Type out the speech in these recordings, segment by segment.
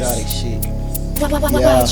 exotic shit. Yeah.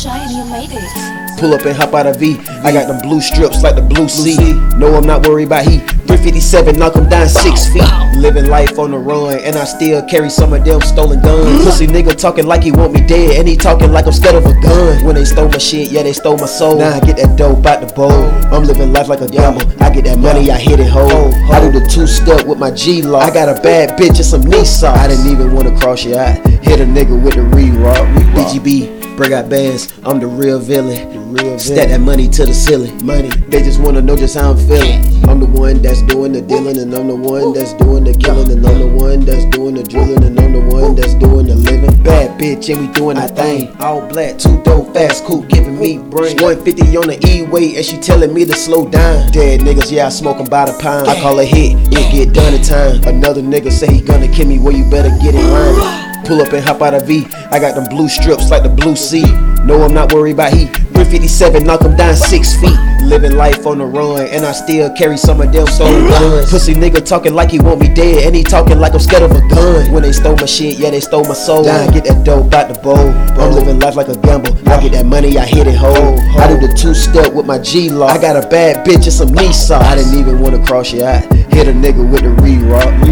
Pull up and hop out of V. I got them blue strips like the blue sea. No, I'm not worried about heat. 357, knock him down six feet. Living life on the run, and I still carry some of them stolen guns. Pussy nigga talking like he want me dead, and he talking like I'm scared of a gun. When they stole my shit, yeah, they stole my soul. Now I get that dope out the bowl. I'm living life like a gamble. I get that money, I hit it whole. I do the two step with my Glock. I got a bad bitch and some knee socks. I didn't even wanna cross your eye. Hit a nigga with the re-rock. BGB, Bray Got Bandz. I'm the real villain. Stack that money to the ceiling. Money. They just wanna know just how I'm feeling. I'm the one that's doing the dealing, and I'm the one that's doing the killing, and I'm the one that's doing the drilling, and I'm the one that's doing the living. Bad bitch, and we doing our thing. All black, two dope, fast, cool, giving me brain. 150 on the E-way, and she telling me to slow down. Dead niggas, yeah, I smoke 'em by the pound. I call a hit, it get done in time. Another nigga say he gonna kill me, well, you better get it right. Pull up and hop out of V. I got them blue strips like the blue sea. No, I'm not worried about heat. 357, knock him down six feet. Living life on the run, and I still carry some of them stolen guns. Pussy nigga talking like he want me dead, and he talking like I'm scared of a gun. When they stole my shit, yeah, they stole my soul. Down, get that dope out the bowl. I'm living life like a gamble. I get that money, I hit it whole. I do the two step with my Glock. I got a bad bitch and some knee socks. I didn't even wanna cross your eye. Hit a nigga with the re-rock. Re-rock.